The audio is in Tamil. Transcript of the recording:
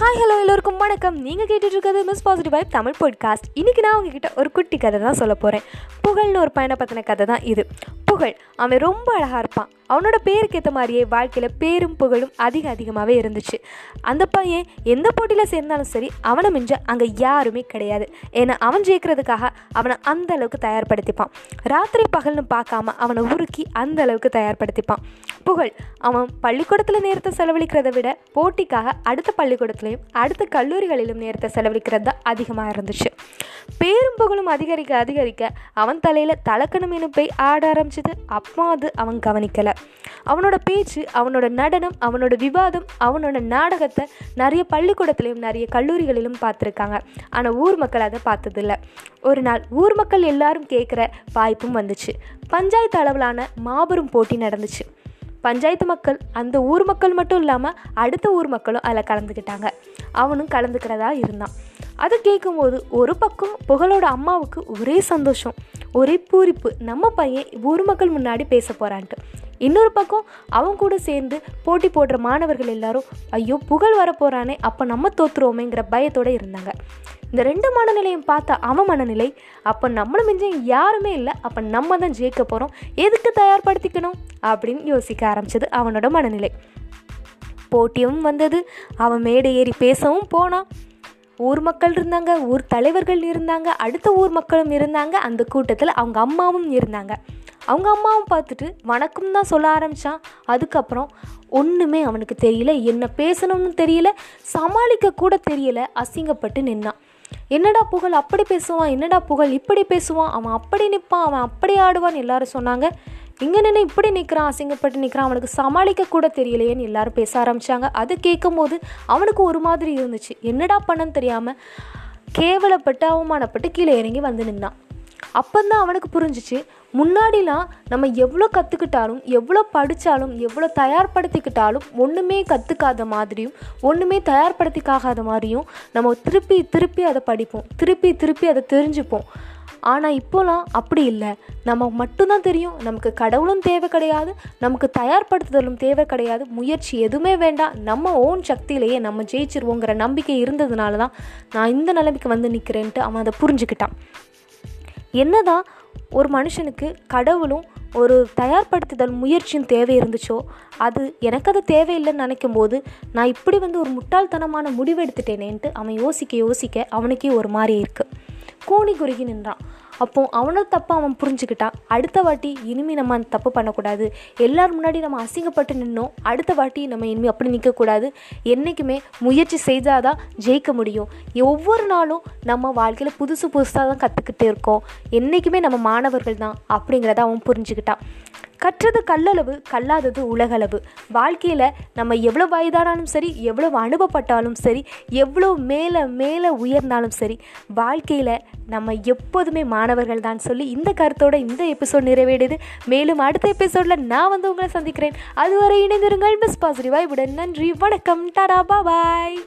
ஹாய் ஹலோ எல்லோருக்கும் வணக்கம். நீங்கள் கேட்டுட்ருக்கிறது Miss Positive Vibe Tamil podcast இன்றைக்கி நான் உங்ககிட்ட ஒரு குட்டி கதை தான் சொல்ல போகிறேன் புகழ்னு ஒரு பையனை பற்றின கதை தான் இது. புகழ். அவன் ரொம்ப அழகாக இருப்பான். அவனோட பேருக்கு ஏற்ற மாதிரியே வாழ்க்கையில் பேரும் புகழும் அதிக அதிகமாகவே இருந்துச்சு. அந்த பையன் எந்த போட்டியில் சேர்ந்தாலும் சரி அவனை மிஞ்ச அங்கே யாருமே கிடையாது. ஏன்னா அவன் ஜெயிக்கிறதுக்காக அவனை அந்த அளவுக்கு தயார்படுத்திப்பான். ராத்திரி பகல்னு பார்க்காம அவனை உருக்கி அந்த அளவுக்கு தயார்படுத்திப்பான். புகழ் அவன் பள்ளிக்கூடத்தில் நேரத்தை செலவழிக்கிறத விட போட்டிக்காக அடுத்த பள்ளிக்கூடத்துலையும் அடுத்த கல்லூரிகளிலும் நேரத்தை செலவழிக்கிறது தான் அதிகமாக இருந்துச்சு. பேரும் புகழும் அதிகரிக்க அதிகரிக்க அவன் தலையில் தலக்கணம் இனுப்பை ஆட ஆரம்பிச்சது. அப்போ அது அவன் கவனிக்கலை. அவனோட பேச்சு அவனோட நடனம் அவனோட விவாதம் அவனோட நாடகத்தை நிறைய பள்ளிக்கூடத்துலையும் நிறைய கல்லூரிகளிலும் பார்த்துருக்காங்க. ஆனால் ஊர் மக்கள் அதை பார்த்ததில்ல. ஒரு நாள் ஊர் மக்கள் எல்லாரும் கேட்குற வாய்ப்பும் வந்துச்சு. பஞ்சாயத்து அளவிலான மாபெரும் போட்டி நடந்துச்சு. பஞ்சாயத்து மக்கள் அந்த ஊர் மக்கள் மட்டும் இல்லாமல் அடுத்த ஊர் மக்களும் அதில் கலந்துக்கிட்டாங்க அவனும் கலந்துக்கிறதா இருந்தான். அதை கேட்கும்போது ஒரு பக்கம் புகழோட அம்மாவுக்கு ஒரே சந்தோஷம் ஒரே பூரிப்பு நம்ம பையன் ஊர் மக்கள் முன்னாடி பேச போகிறான்ட்டு இன்னொரு பக்கம் அவன் கூட சேர்ந்து போட்டி போடுற மாணவர்கள் எல்லாரும் ஐயோ புகழ் வரப்போகிறானே அப்போ நம்ம தோற்றுருவோமேங்கிற பயத்தோடு இருந்தாங்க. இந்த ரெண்டு மனநிலையும் பார்த்தா அவன் மனநிலை அப்போ நம்மளும் மிஞ்ச யாருமே இல்லை அப்போ நம்ம தான் ஜெயிக்க போகிறோம் எதுக்கு தயார்படுத்திக்கணும்? அப்படின்னு யோசிக்க ஆரம்பிச்சது அவனோட மனநிலை. போட்டியும் வந்தது. அவன் மேடை ஏறி பேசவும் போனான். ஊர் மக்கள் இருந்தாங்க ஊர் தலைவர்கள் இருந்தாங்க அடுத்த ஊர் மக்களும் இருந்தாங்க. அந்த கூட்டத்தில் அவங்க அம்மாவும் இருந்தாங்க. அவங்க அம்மாவும் பார்த்துட்டு வணக்கம் தான் சொல்ல ஆரம்பித்தான் அதுக்கப்புறம் ஒன்றுமே அவனுக்கு தெரியல. என்ன பேசணும்னு தெரியல. சமாளிக்க கூட தெரியல. அசிங்கப்பட்டு நின்னான். என்னடா புகழ் அப்படி பேசுவான்? என்னடா புகழ் இப்படி பேசுவான்? அவன் அப்படி நிற்பான் அவன் அப்படி ஆடுவான்னு எல்லாரும் சொன்னாங்க. இங்கே நின்று இப்படி நிற்கிறான் அசிங்கப்பட்டு நிற்கிறான் அவனுக்கு சமாளிக்க கூட தெரியலையேன்னு எல்லாரும் பேச ஆரம்பித்தாங்க அது கேட்கும் போது அவனுக்கு ஒரு மாதிரி இருந்துச்சு. என்னடா பண்ணன்னு தெரியாமல் கேவலப்பட்டு அவமானப்பட்டு கீழே இறங்கி வந்து நின்னான். அப்போந்தான் அவனுக்கு புரிஞ்சிச்சு முன்னாடிலாம் நம்ம எவ்வளோ கற்றுக்கிட்டாலும் எவ்வளோ படித்தாலும் எவ்வளோ தயார்படுத்திக்கிட்டாலும் ஒன்றுமே கற்றுக்காத மாதிரியும் ஒன்றுமே தயார்படுத்திக்காகாத மாதிரியும் நம்ம திருப்பி திருப்பி அதை படிப்போம். திருப்பி திருப்பி அதை தெரிஞ்சுப்போம். ஆனால் இப்போலாம் அப்படி இல்லை. நம்ம மட்டும்தான் தெரியும். நமக்கு கடவுளும் தேவை கிடையாது. நமக்கு தயார்படுத்துதலும் தேவை கிடையாது. முயற்சி எதுவுமே வேண்டாம். நம்ம ஓன் சக்தியிலேயே நம்ம ஜெயிச்சிருவோங்கிற நம்பிக்கை இருந்ததுனால தான் நான் இந்த நிலைமைக்கு வந்து நிற்கிறேன்ட்டு அவன் அதை புரிஞ்சுக்கிட்டான். என்னதான் ஒரு மனுஷனுக்கு கடவுளும் ஒரு தயார்படுத்துதல் முயற்சியும் தேவை இருந்துச்சோ அது எனக்கு அது தேவையில்லைன்னு நினைக்கும் போது நான் இப்படி வந்து ஒரு முட்டாள்தனமான முடிவு எடுத்துட்டேனேன்ட்டு அவன் யோசிக்க யோசிக்க அவனுக்கே ஒரு மாதிரி இருக்குது கூனி குறுகி நின்றான். அப்போ அவனோட தப்பை அவன் புரிஞ்சுக்கிட்டான். அடுத்த வாட்டி இனிமேல் நம்ம அந்த தப்பு பண்ணக்கூடாது. எல்லாரும் முன்னாடி நம்ம அசிங்கப்பட்டு நின்னோம். அடுத்த வாட்டி நம்ம இனிமேல் அப்படி நிற்கக்கூடாது என்றைக்குமே முயற்சி செய்தாதான் ஜெயிக்க முடியும். ஒவ்வொரு நாளும் நம்ம வாழ்க்கையில் புதுசு புதுசாக தான் கற்றுக்கிட்டே இருக்கோம். என்றைக்குமே நம்ம மாணவர்கள் தான் அப்படிங்கிறத அவன் புரிஞ்சுக்கிட்டான். கற்றது கல்லளவு கல்லாதது உலகளவு. வாழ்க்கையில் நம்ம எவ்வளோ வயதானாலும் சரி எவ்வளோ அனுபவப்பட்டாலும் சரி எவ்வளோ மேலே மேலே உயர்ந்தாலும் சரி வாழ்க்கையில் நம்ம எப்போதுமே மாணவர்கள் தான் சொல்லி இந்த கருத்தோட இந்த எபிசோட் நிறைவேடுது மேலும் அடுத்த எபிசோடில் நான் வந்து உங்களை சந்திக்கிறேன். அதுவரை இணைந்திருங்கள் மிஸ் பாசிட்டிவாய். விட நன்றி வணக்கம். டாடா பாய்